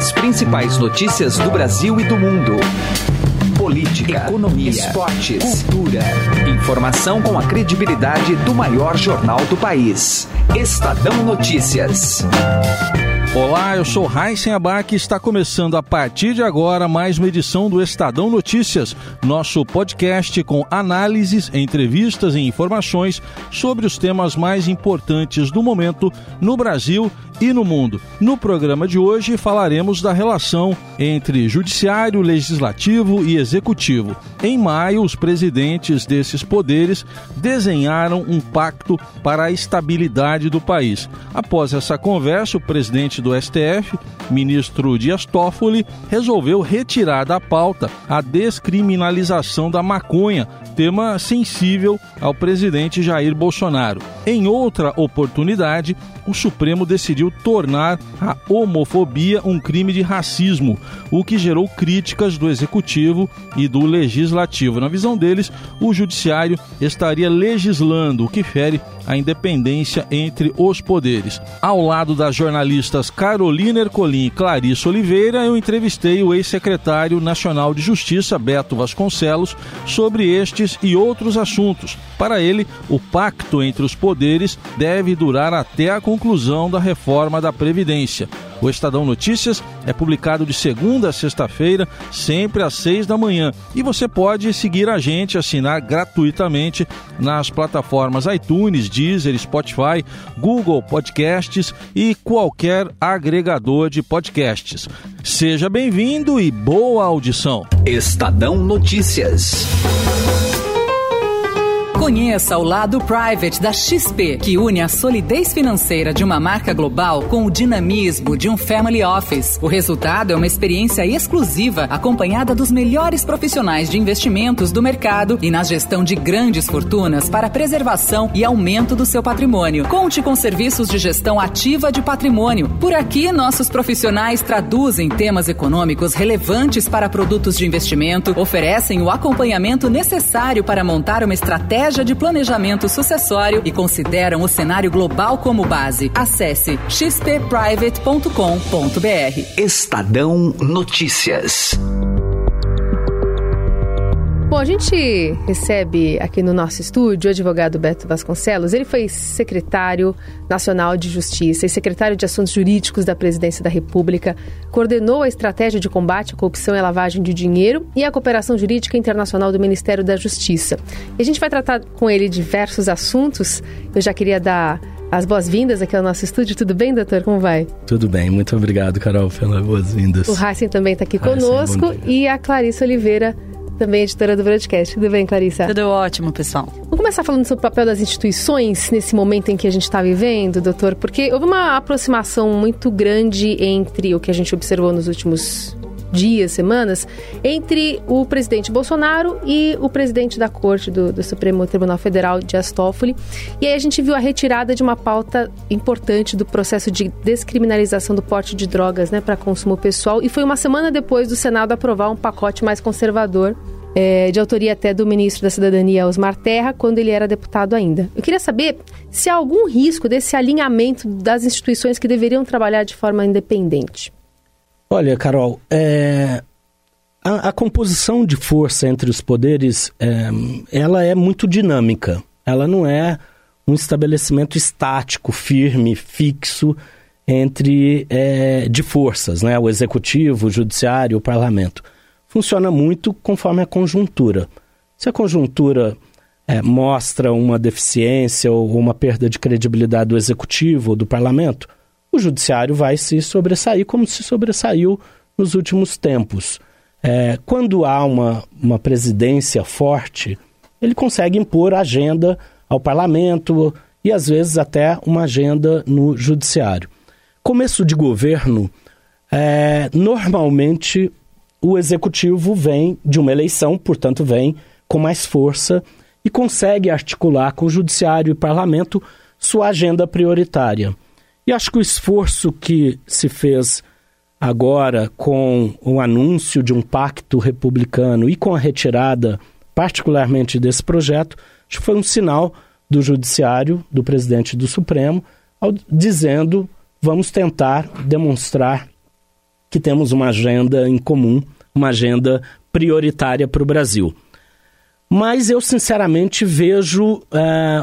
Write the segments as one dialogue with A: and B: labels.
A: As principais notícias do Brasil e do mundo. Política, economia, esportes, cultura. Informação com a credibilidade do maior jornal do país. Estadão Notícias.
B: Olá, eu sou Raíssen Abac e está começando a partir de agora mais uma edição do Estadão Notícias, nosso podcast com análises, entrevistas e informações sobre os temas mais importantes do momento no Brasil e no mundo. No programa de hoje falaremos da relação entre judiciário, legislativo e executivo. Em maio, os presidentes desses poderes desenharam um pacto para a estabilidade do país. Após essa conversa, o presidente do STF, ministro Dias Toffoli, resolveu retirar da pauta a descriminalização da maconha, tema sensível ao presidente Jair Bolsonaro. Em outra oportunidade, o Supremo decidiu tornar a homofobia um crime de racismo, o que gerou críticas do executivo e do legislativo. Na visão deles, o judiciário estaria legislando, o que fere a independência entre os poderes. Ao lado das jornalistas Carolina Ercolim e Clarice Oliveira, eu entrevistei o ex-secretário nacional de Justiça, Beto Vasconcelos, sobre estes e outros assuntos. Para ele, o pacto entre os poderes deve durar até a conclusão da reforma da Previdência. O Estadão Notícias é publicado de segunda a sexta-feira, sempre às seis da manhã. E você pode seguir a gente, assinar gratuitamente nas plataformas iTunes, Deezer, Spotify, Google Podcasts e qualquer agregador de podcasts. Seja bem-vindo e boa audição.
A: Estadão Notícias.
C: Conheça o lado private da XP, que une a solidez financeira de uma marca global com o dinamismo de um family office. O resultado é uma experiência exclusiva, acompanhada dos melhores profissionais de investimentos do mercado e na gestão de grandes fortunas para preservação e aumento do seu patrimônio. Conte com serviços de gestão ativa de patrimônio. Por aqui, nossos profissionais traduzem temas econômicos relevantes para produtos de investimento, oferecem o acompanhamento necessário para montar uma estratégia estratégia de planejamento sucessório e consideram o cenário global como base. Acesse xpprivate.com.br.
A: Estadão Notícias.
D: Bom, a gente recebe aqui no nosso estúdio o advogado Beto Vasconcelos. Ele foi secretário nacional de Justiça e secretário de Assuntos Jurídicos da Presidência da República. Coordenou a estratégia de combate à corrupção e à lavagem de dinheiro e a cooperação jurídica internacional do Ministério da Justiça. E a gente vai tratar com ele diversos assuntos. Eu já queria dar as boas-vindas aqui ao nosso estúdio. Tudo bem, doutor? Como vai?
E: Tudo bem. Muito obrigado, Carol, pelas boas-vindas.
D: O Heisen também está aqui Heisen, conosco e a Clarice Oliveira também editora do broadcast. Tudo bem, Clarissa?
F: Tudo ótimo, pessoal.
D: Vamos começar falando sobre o papel das instituições nesse momento em que a gente está vivendo, doutor, porque houve uma aproximação muito grande entre o que a gente observou nos últimos dias, semanas, entre o presidente Bolsonaro e o presidente da Corte do, do, Supremo Tribunal Federal, Dias Toffoli. E aí a gente viu a retirada de uma pauta importante do processo de descriminalização do porte de drogas né, para consumo pessoal. E foi uma semana depois do Senado aprovar um pacote mais conservador é, de autoria até do ministro da Cidadania, Osmar Terra, quando ele era deputado ainda. Eu queria saber se há algum risco desse alinhamento das instituições que deveriam trabalhar de forma independente.
E: Olha, Carol, é, a, a, composição de força entre os poderes, é, ela é muito dinâmica. Ela não é um estabelecimento estático, firme, fixo entre é, de forças, né? O executivo, o judiciário, o parlamento. Funciona muito conforme a conjuntura. Se a conjuntura é, mostra uma deficiência ou uma perda de credibilidade do executivo ou do parlamento, o judiciário vai se sobressair como se sobressaiu nos últimos tempos. É, quando há uma, uma presidência forte, ele consegue impor agenda ao parlamento e às vezes até uma agenda no judiciário. Começo de governo, é, normalmente o executivo vem de uma eleição, portanto, vem com mais força e consegue articular com o judiciário e parlamento sua agenda prioritária. E acho que o esforço que se fez agora com o anúncio de um pacto republicano e com a retirada, particularmente desse projeto, foi um sinal do Judiciário, do presidente do Supremo, ao, dizendo vamos tentar demonstrar que temos uma agenda em comum, uma agenda prioritária para o Brasil. Mas eu, sinceramente, vejo uh,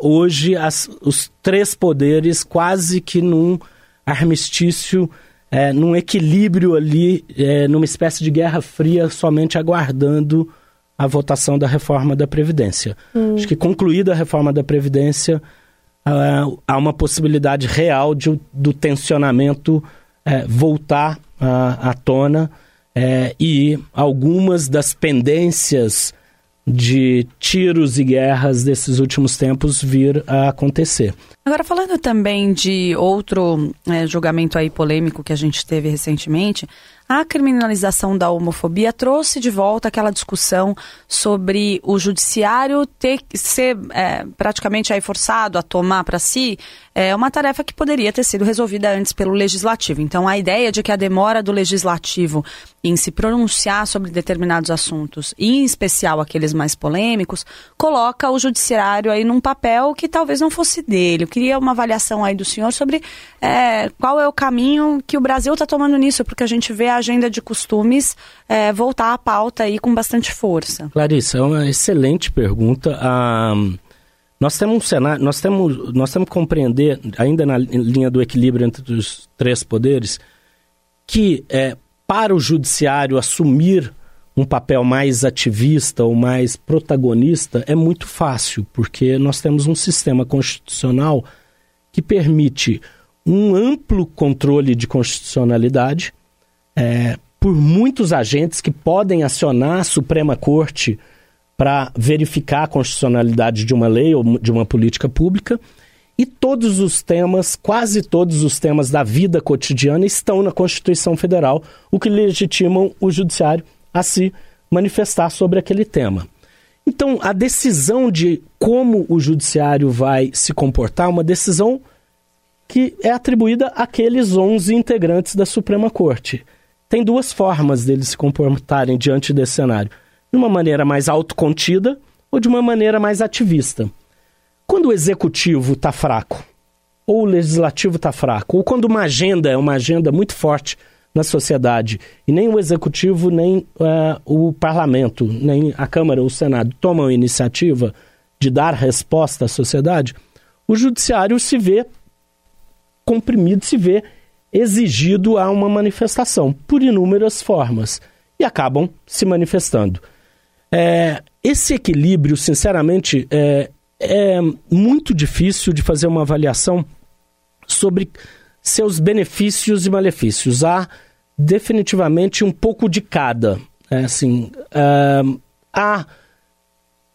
E: hoje as, os três poderes quase que num armistício, uh, num equilíbrio ali, uh, numa espécie de guerra fria, somente aguardando a votação da reforma da Previdência. Hum. Acho que concluída a reforma da Previdência, há uma possibilidade real de, do tensionamento voltar à tona e algumas das pendências de tiros e guerras desses últimos tempos vir a acontecer.
F: Agora, falando também de outro é, julgamento aí polêmico que a gente teve recentemente, a criminalização da homofobia trouxe de volta aquela discussão sobre o judiciário ter ser é, praticamente aí forçado a tomar para si é, uma tarefa que poderia ter sido resolvida antes pelo legislativo. Então, a ideia de que a demora do legislativo em se pronunciar sobre determinados assuntos, em especial aqueles mais polêmicos, coloca o judiciário aí num papel que talvez não fosse dele. Eu queria uma avaliação aí do senhor sobre é, qual é o caminho que o Brasil está tomando nisso, porque a gente vê a agenda de costumes é, voltar à pauta aí com bastante força.
E: Clarissa, é uma excelente pergunta. Ah, nós temos um cenário, nós temos, nós temos que compreender, ainda na linha do equilíbrio entre os três poderes, que é, para o judiciário assumir um papel mais ativista ou mais protagonista é muito fácil, porque nós temos um sistema constitucional que permite um amplo controle de constitucionalidade é, por muitos agentes que podem acionar a Suprema Corte para verificar a constitucionalidade de uma lei ou de uma política pública. E todos os temas, quase todos os temas da vida cotidiana estão na Constituição Federal, o que legitimam o Judiciário a se manifestar sobre aquele tema. Então, a decisão de como o Judiciário vai se comportar é uma decisão que é atribuída àqueles 11 integrantes da Suprema Corte. Tem duas formas deles se comportarem diante desse cenário: de uma maneira mais autocontida ou de uma maneira mais ativista. Quando o executivo está fraco, ou o legislativo está fraco, ou quando uma agenda é uma agenda muito forte na sociedade e nem o executivo, nem uh, o parlamento, nem a Câmara ou o Senado tomam a iniciativa de dar resposta à sociedade, o judiciário se vê comprimido, se vê exigido a uma manifestação por inúmeras formas e acabam se manifestando. É, esse equilíbrio, sinceramente, é, é muito difícil de fazer uma avaliação sobre seus benefícios e malefícios. Há definitivamente um pouco de cada. É, assim, uh, há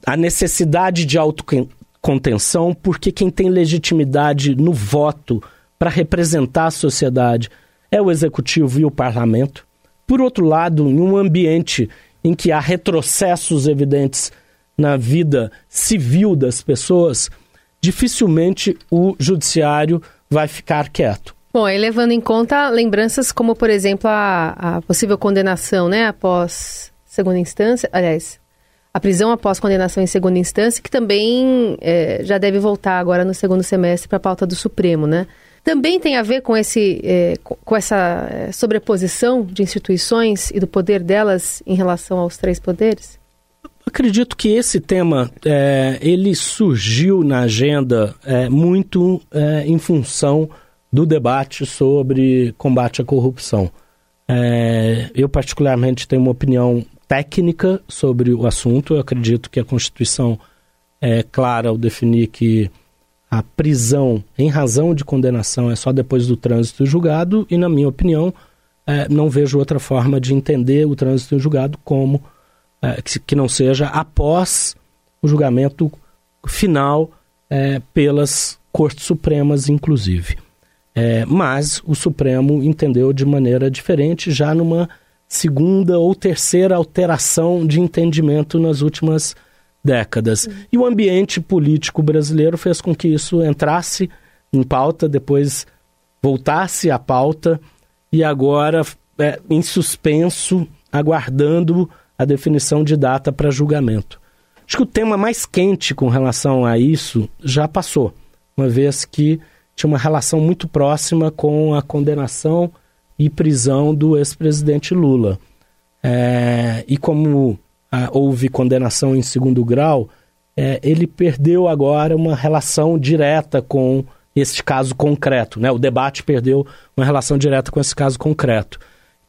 E: a necessidade de autocontenção, porque quem tem legitimidade no voto para representar a sociedade é o executivo e o parlamento. Por outro lado, em um ambiente em que há retrocessos evidentes na vida civil das pessoas, dificilmente o judiciário vai ficar quieto.
D: Bom, aí levando em conta lembranças como, por exemplo, a, a possível condenação, né, após segunda instância, aliás, a prisão após condenação em segunda instância, que também é, já deve voltar agora no segundo semestre para a pauta do Supremo, né? Também tem a ver com, esse, é, com essa é, sobreposição de instituições e do poder delas em relação aos três poderes?
E: Acredito que esse tema é, ele surgiu na agenda é, muito é, em função do debate sobre combate à corrupção. É, eu particularmente tenho uma opinião técnica sobre o assunto. Eu acredito que a Constituição é clara ao definir que a prisão em razão de condenação é só depois do trânsito julgado e, na minha opinião, é, não vejo outra forma de entender o trânsito julgado como é, que, que, não seja após o julgamento final é, pelas Cortes Supremas, inclusive. É, mas o Supremo entendeu de maneira diferente, já numa segunda ou terceira alteração de entendimento nas últimas décadas. Uhum. E o ambiente político brasileiro fez com que isso entrasse em pauta, depois voltasse à pauta e agora é, em suspenso, aguardando a definição de data para julgamento. Acho que o tema mais quente com relação a isso já passou, uma vez que tinha uma relação muito próxima com a condenação e prisão do ex-presidente Lula. É, e como ah, houve condenação em segundo grau, é, ele perdeu agora uma relação direta com esse caso concreto. Né? O debate perdeu uma relação direta com esse caso concreto.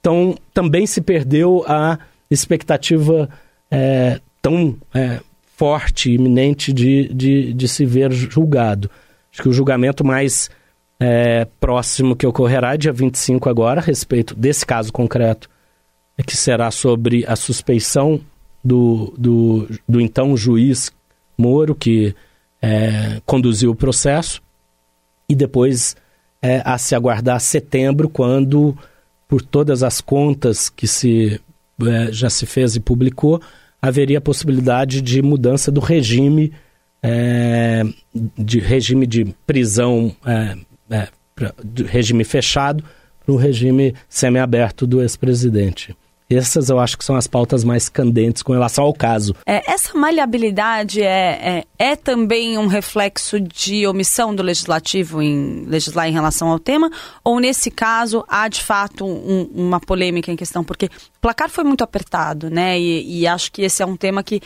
E: Então, também se perdeu a expectativa é, tão é, forte, iminente de, de, de se ver julgado. Acho que o julgamento mais é, próximo que ocorrerá dia 25 agora, a respeito desse caso concreto, é que será sobre a suspeição do, do, do então juiz Moro, que é, conduziu o processo, e depois é, a se aguardar setembro, quando, por todas as contas que se, é, já se fez e publicou, haveria a possibilidade de mudança do regime é, de regime de prisão é, é, pra, regime fechado para o regime semiaberto do ex-presidente. Essas eu acho que são as pautas mais candentes com relação ao caso.
F: É, essa maleabilidade é, é, é, também um reflexo de omissão do legislativo em legislar em relação ao tema? Ou nesse caso há de fato um, uma polêmica em questão? Porque o placar foi muito apertado, né? E, e acho que esse é um tema que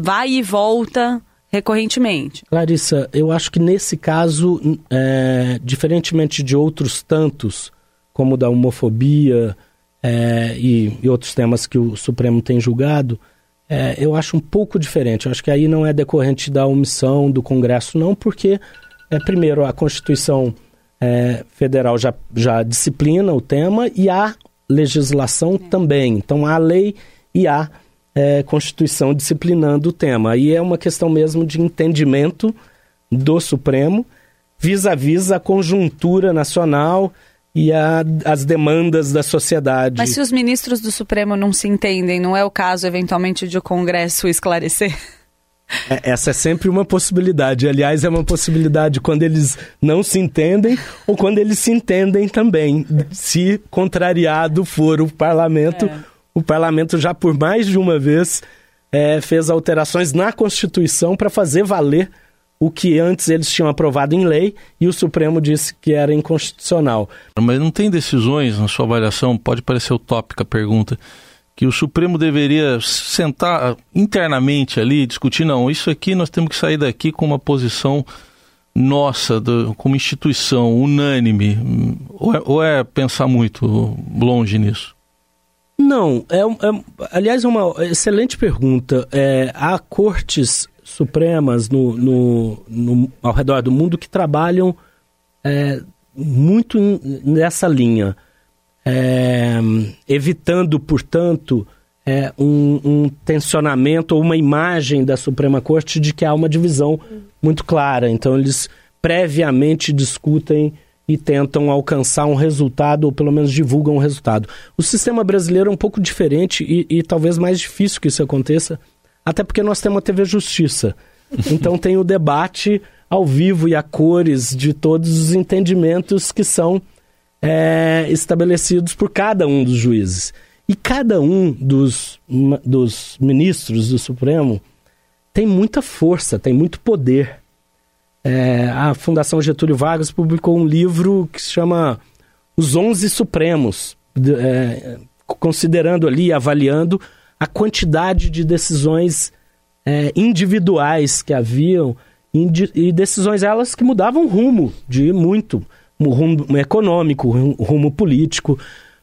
F: vai e volta recorrentemente.
E: Larissa, eu acho que nesse caso, é, diferentemente de outros tantos, como da homofobia é, e, e, outros temas que o Supremo tem julgado, é, eu acho um pouco diferente. Eu acho que aí não é decorrente da omissão do Congresso, não, porque, é, primeiro, a Constituição é, Federal já, já disciplina o tema e há legislação também. Então, há lei e há é, Constituição disciplinando o tema. Aí é uma questão mesmo de entendimento do Supremo vis-à-vis a conjuntura nacional e a, as demandas da sociedade.
F: Mas se os ministros do Supremo não se entendem, não é o caso, eventualmente, de o Congresso esclarecer?
E: É, essa é sempre uma possibilidade. Aliás, é uma possibilidade quando eles não se entendem ou quando eles se entendem também. Se contrariado for o parlamento é o parlamento já por mais de uma vez é, fez alterações na Constituição para fazer valer o que antes eles tinham aprovado em lei e o Supremo disse que era inconstitucional.
B: Mas não tem decisões na sua avaliação, pode parecer utópica a pergunta, que o Supremo deveria sentar internamente ali e discutir, não, isso aqui nós temos que sair daqui com uma posição nossa, do, como instituição, unânime, ou é, ou é pensar muito longe nisso?
E: Não, é, é, aliás, é uma excelente pergunta. É, há cortes supremas no, no, no, ao redor do mundo que trabalham é, muito nessa linha, é, evitando, portanto, é, um, um, tensionamento ou uma imagem da Suprema Corte de que há uma divisão muito clara. Então, eles previamente discutem e tentam alcançar um resultado, ou pelo menos divulgam um resultado. O sistema brasileiro é um pouco diferente e, e talvez mais difícil que isso aconteça, até porque nós temos a TV Justiça. Então tem o debate ao vivo e a cores de todos os entendimentos que são é, estabelecidos por cada um dos juízes. E cada um dos, dos ministros do Supremo tem muita força, tem muito poder. É, a Fundação Getúlio Vargas publicou um livro que se chama Os Onze Supremos, é, considerando ali, avaliando a quantidade de decisões é, individuais que haviam e decisões elas que mudavam rumo de muito, rumo econômico, rumo político.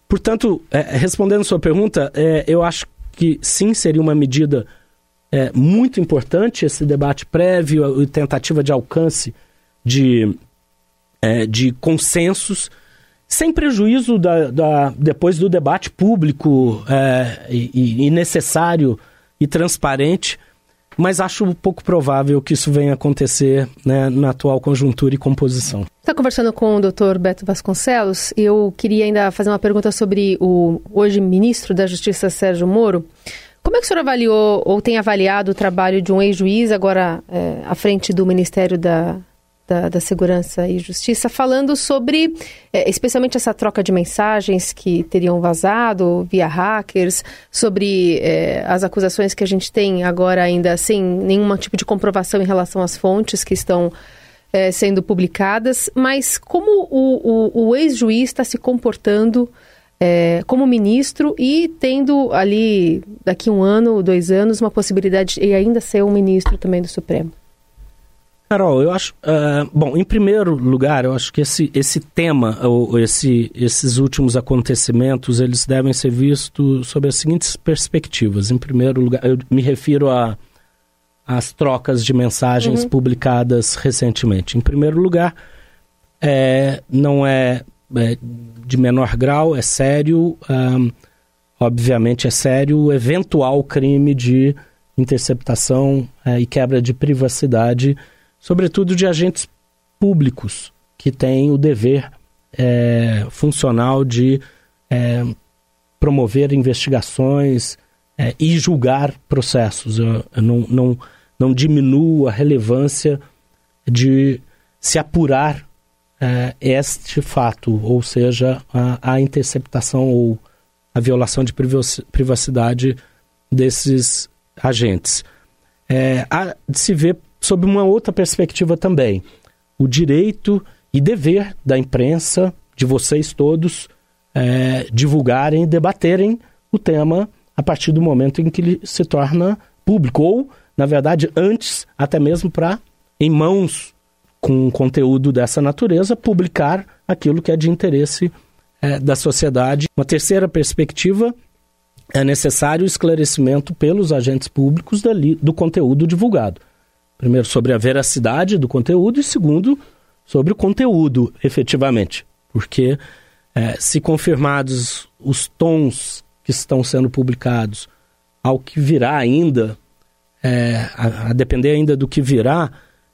E: Portanto, é, respondendo sua pergunta, é, eu acho que sim, seria uma medida é muito importante esse debate prévio e tentativa de alcance de, é, de consensos, sem prejuízo da, da, depois do debate público é, e, e, necessário e transparente, mas acho pouco provável que isso venha acontecer né, na atual conjuntura e composição.
D: Está conversando com o Dr. Beto Vasconcelos. Eu queria ainda fazer uma pergunta sobre o hoje ministro da Justiça Sérgio Moro. Como é que o senhor avaliou ou tem avaliado o trabalho de um ex-juiz, agora é, à frente do Ministério da, da, da, Segurança e Justiça, falando sobre, é, especialmente essa troca de mensagens que teriam vazado via hackers, sobre é, as acusações que a gente tem agora ainda sem nenhum tipo de comprovação em relação às fontes que estão é, sendo publicadas, mas como o, o, o ex-juiz está se comportando é, como ministro e tendo ali, daqui um ano, dois anos, uma possibilidade de ainda ser um ministro também do Supremo?
E: Carol, eu acho. Uh, bom, em primeiro lugar, eu acho que esse, esse tema, ou esse, esses últimos acontecimentos, eles devem ser vistos sob as seguintes perspectivas. Em primeiro lugar, eu me refiro a as trocas de mensagens uhum. publicadas recentemente. Em primeiro lugar, é, não é, é, de menor grau, é sério, um, obviamente é sério o eventual crime de interceptação é, e quebra de privacidade sobretudo de agentes públicos que têm o dever é, funcional de é, promover investigações é, e julgar processos. Eu, eu não, não, não diminuo a relevância de se apurar é, este fato, ou seja, a, a, interceptação ou a violação de privacidade desses agentes. É, há de se ver sob uma outra perspectiva também. O direito e dever da imprensa, de vocês todos, é, divulgarem e debaterem o tema a partir do momento em que ele se torna público, ou, na verdade, antes, até mesmo para, em mãos com conteúdo dessa natureza, publicar aquilo que é de interesse é, da sociedade. Uma terceira perspectiva é necessário o esclarecimento pelos agentes públicos dali, do conteúdo divulgado. Primeiro, sobre a veracidade do conteúdo, e segundo, sobre o conteúdo, efetivamente. Porque, é, se confirmados os tons que estão sendo publicados ao que virá ainda, é, a, a, depender ainda do que virá,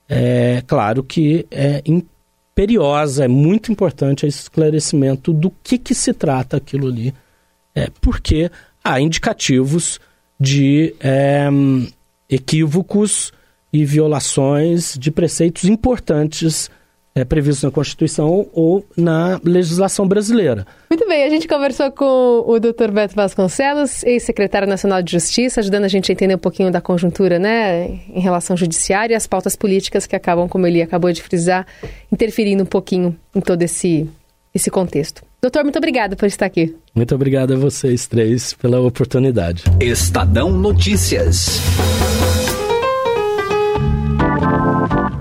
E: é claro que é imperiosa, é muito importante esse esclarecimento do que, que se trata aquilo ali. É, porque há indicativos de é, equívocos e violações de preceitos importantes é, previstos na Constituição ou na legislação brasileira.
D: Muito bem, a gente conversou com o Dr. Beto Vasconcelos, ex-secretário nacional de Justiça, ajudando a gente a entender um pouquinho da conjuntura, né, em relação judiciária e as pautas políticas que acabam, como ele acabou de frisar, interferindo um pouquinho em todo esse, esse contexto. Doutor, muito obrigado por estar aqui.
E: Muito obrigado a vocês três pela oportunidade.
A: Estadão Notícias.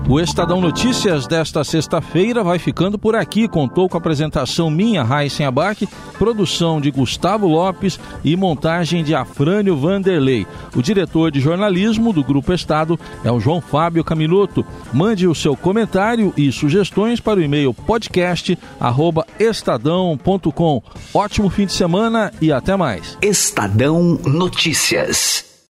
B: O Estadão Notícias desta sexta-feira vai ficando por aqui. Contou com a apresentação minha, Raíssen Abac, produção de Gustavo Lopes e montagem de Afrânio Vanderlei. O diretor de jornalismo do Grupo Estado é o João Fábio Camiloto. Mande o seu comentário e sugestões para o e-mail podcast@estadão.com. Ótimo fim de semana e até mais.
A: Estadão Notícias.